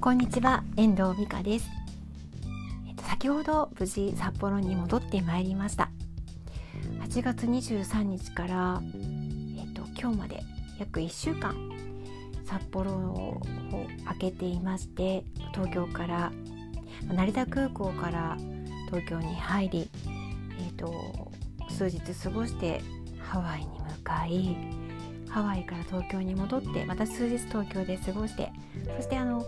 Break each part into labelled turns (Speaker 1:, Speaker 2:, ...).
Speaker 1: こんにちは遠藤美香です、えっと、先ほど無事札幌に戻ってまいりました。8月23日から、えっと、今日まで約1週間札幌を開けていまして東京から成田空港から東京に入り、えっと、数日過ごしてハワイに向かいハワイから東京に戻ってまた数日東京で過ごしてそしてあの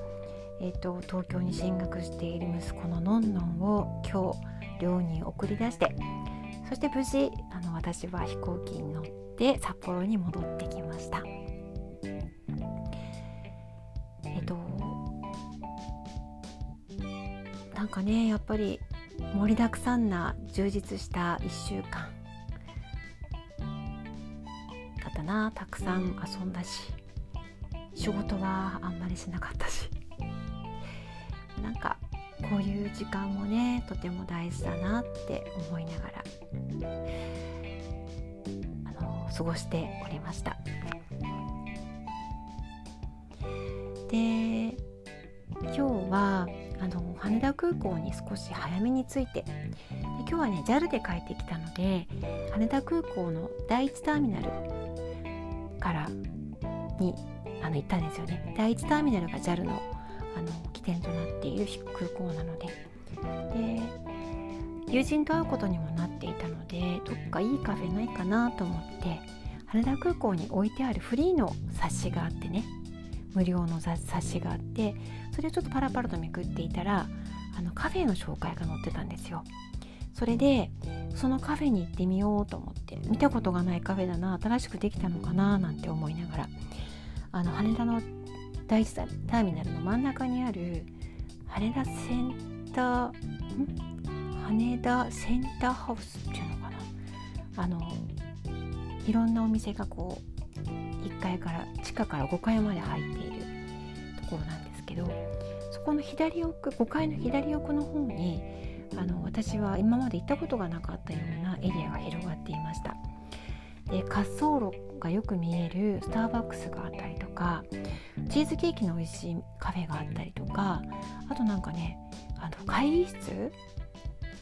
Speaker 1: えーと、東京に進学している息子ののんのんを今日寮に送り出してそして無事あの私は飛行機に乗って札幌に戻ってきました。えっ、ー、となんかねやっぱり盛りだくさんな充実した1週間だったなたくさん遊んだし仕事はあんまりしなかったしういう時間もねとても大事だなって思いながらあの過ごしておりました。で今日はあの羽田空港に少し早めに着いてで今日はね JAL で帰ってきたので羽田空港の第1ターミナルからにあの行ったんですよね。第1ターミナルが JAL のあの起点となっている空港なのでで友人と会うことにもなっていたのでどっかいいカフェないかなと思って羽田空港に置いてあるフリーの冊子があってね無料の冊子があってそれをちょっとパラパラとめくっていたらあのカフェの紹介が載ってたんですよ。それでそのカフェに行ってみようと思って見たことがないカフェだな新しくできたのかななんて思いながらあの羽田の第一ターミナルの真ん中にある羽田センター羽田センターハウスっていうのかな？あのいろんなお店がこう1階から地下から5階まで入っているところなんですけどそこの左奥5階の左奥の方にあの私は今まで行ったことがなかったようなエリアが広がっていました。で滑走路がよく見えるスターバックスがあったりとかチーズケーキの美味しいカフェがあったりとかあとなんかねあの会議室？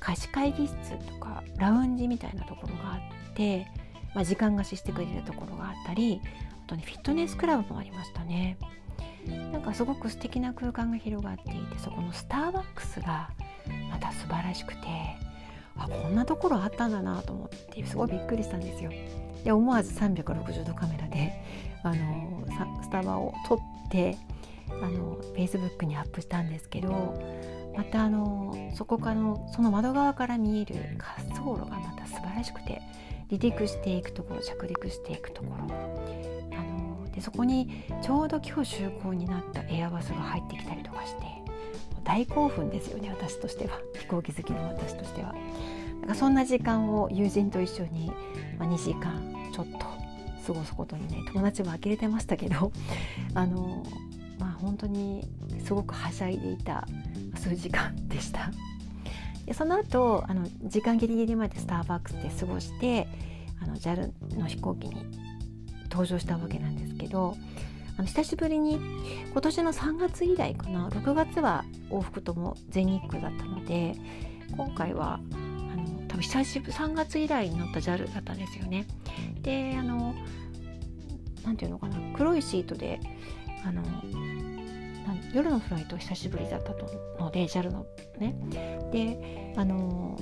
Speaker 1: 貸し会議室とかラウンジみたいなところがあって、まあ、時間貸ししてくれるところがあったりあとねフィットネスクラブもありましたね。なんかすごく素敵な空間が広がっていてそこのスターバックスがまた素晴らしくてあこんなところあったんだなと思ってすごいびっくりしたんですよ。で思わず360度カメラであのスタバを撮ってあの Facebook にアップしたんですけどまたあのそこからのその窓側から見える滑走路がまた素晴らしくて離陸していくところ着陸していくところあのでそこにちょうど今日就航になったエアバスが入ってきたりとかして大興奮ですよね私としては飛行機好きの私としては。かそんな時間を友人と一緒に、まあ、2時間ちょっと過ごすことにね友達も呆れてましたけど あのまあ本当にすごくはしゃいでいた数時間でした。でその後あの時間ギリギリまでスターバックスで過ごしてあの JAL の飛行機に登場したわけなんですけどあの久しぶりに今年の3月以来かな6月は往復とも全日空だったので今回は多分久しぶり3月以来に乗った JAL だったんですよね。であの何て言うのかな黒いシートであの夜のフライト久しぶりだったので JAL のね。であの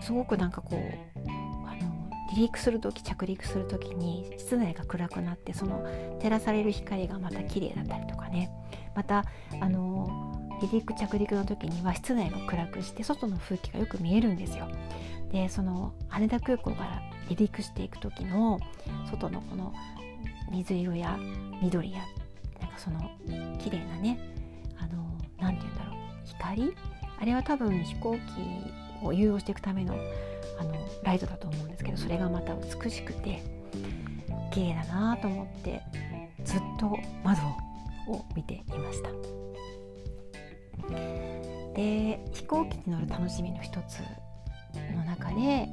Speaker 1: すごくなんかこうあの離陸する時着陸する時に室内が暗くなってその照らされる光がまた綺麗だったりとかねまたあの離陸着陸の時には室内も暗くして外の風景がよく見えるんですよ。でその羽田空港から離陸していく時の外のこの水色や緑やなんかその綺麗なねあの何て言うんだろう光？あれは多分飛行機を誘導していくためのあのライトだと思うんですけどそれがまた美しくて綺麗だなと思ってずっと窓を見ていました。で飛行機に乗る楽しみの一つの中で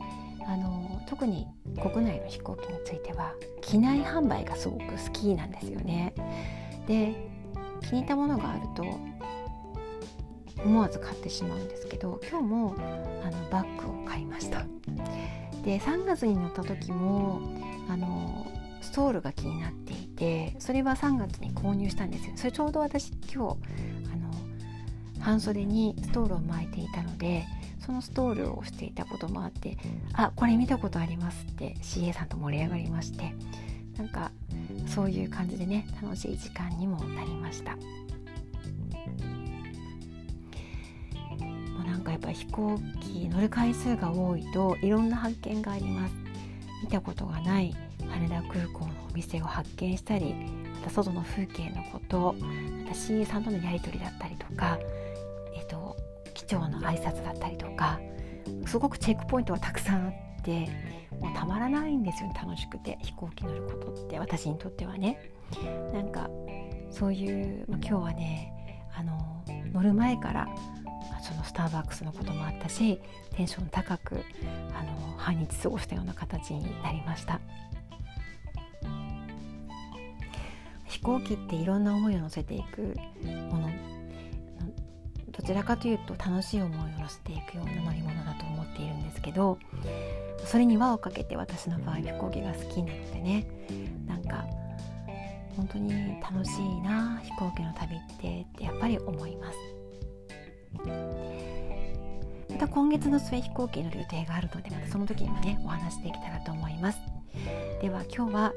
Speaker 1: あの特に国内の飛行機については機内販売がすごく好きなんですよね。で気に入ったものがあると思わず買ってしまうんですけど今日もあのバッグを買いましたで3月に乗った時もあのストールが気になっていてそれは3月に購入したんですよそれちょうど私今日半袖にストールを巻いていたのでそのストールをしていたこともあってあこれ見たことありますって CA さんと盛り上がりましてなんかそういう感じでね楽しい時間にもなりました。もうなんかやっぱ飛行機乗る回数が多いといろんな発見があります。見たことがない羽田空港のお店を発見したりまた外の風景のことまた CA さんとのやり取りだったりとか、えっと、機長の挨拶だったりとかすごくチェックポイントがたくさんあってもうたまらないんですよね楽しくて飛行機乗ることって私にとってはね。なんかそういう、まあ、今日はねあの乗る前からそのスターバックスのこともあったしテンション高くあの半日過ごしたような形になりました。飛行機っていろんな思いを乗せていくものどちらかというと楽しい思いを乗せていくような乗り物だと思っているんですけどそれに輪をかけて私の場合飛行機が好きなのでねなんか本当に楽しいな飛行機の旅ってってやっぱり思います。また今月の末飛行機に乗る予定があるのでまたその時にもねお話できたらと思います。では今日は、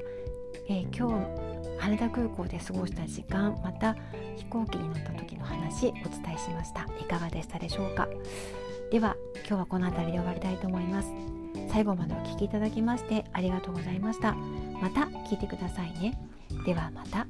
Speaker 1: えー、今日羽田空港で過ごした時間また飛行機に乗った時の話お伝えしました。いかがでしたでしょうか？では今日はこの辺りで終わりたいと思います。最後までお聴きいただきましてありがとうございました。また聞いてくださいね。ではまた。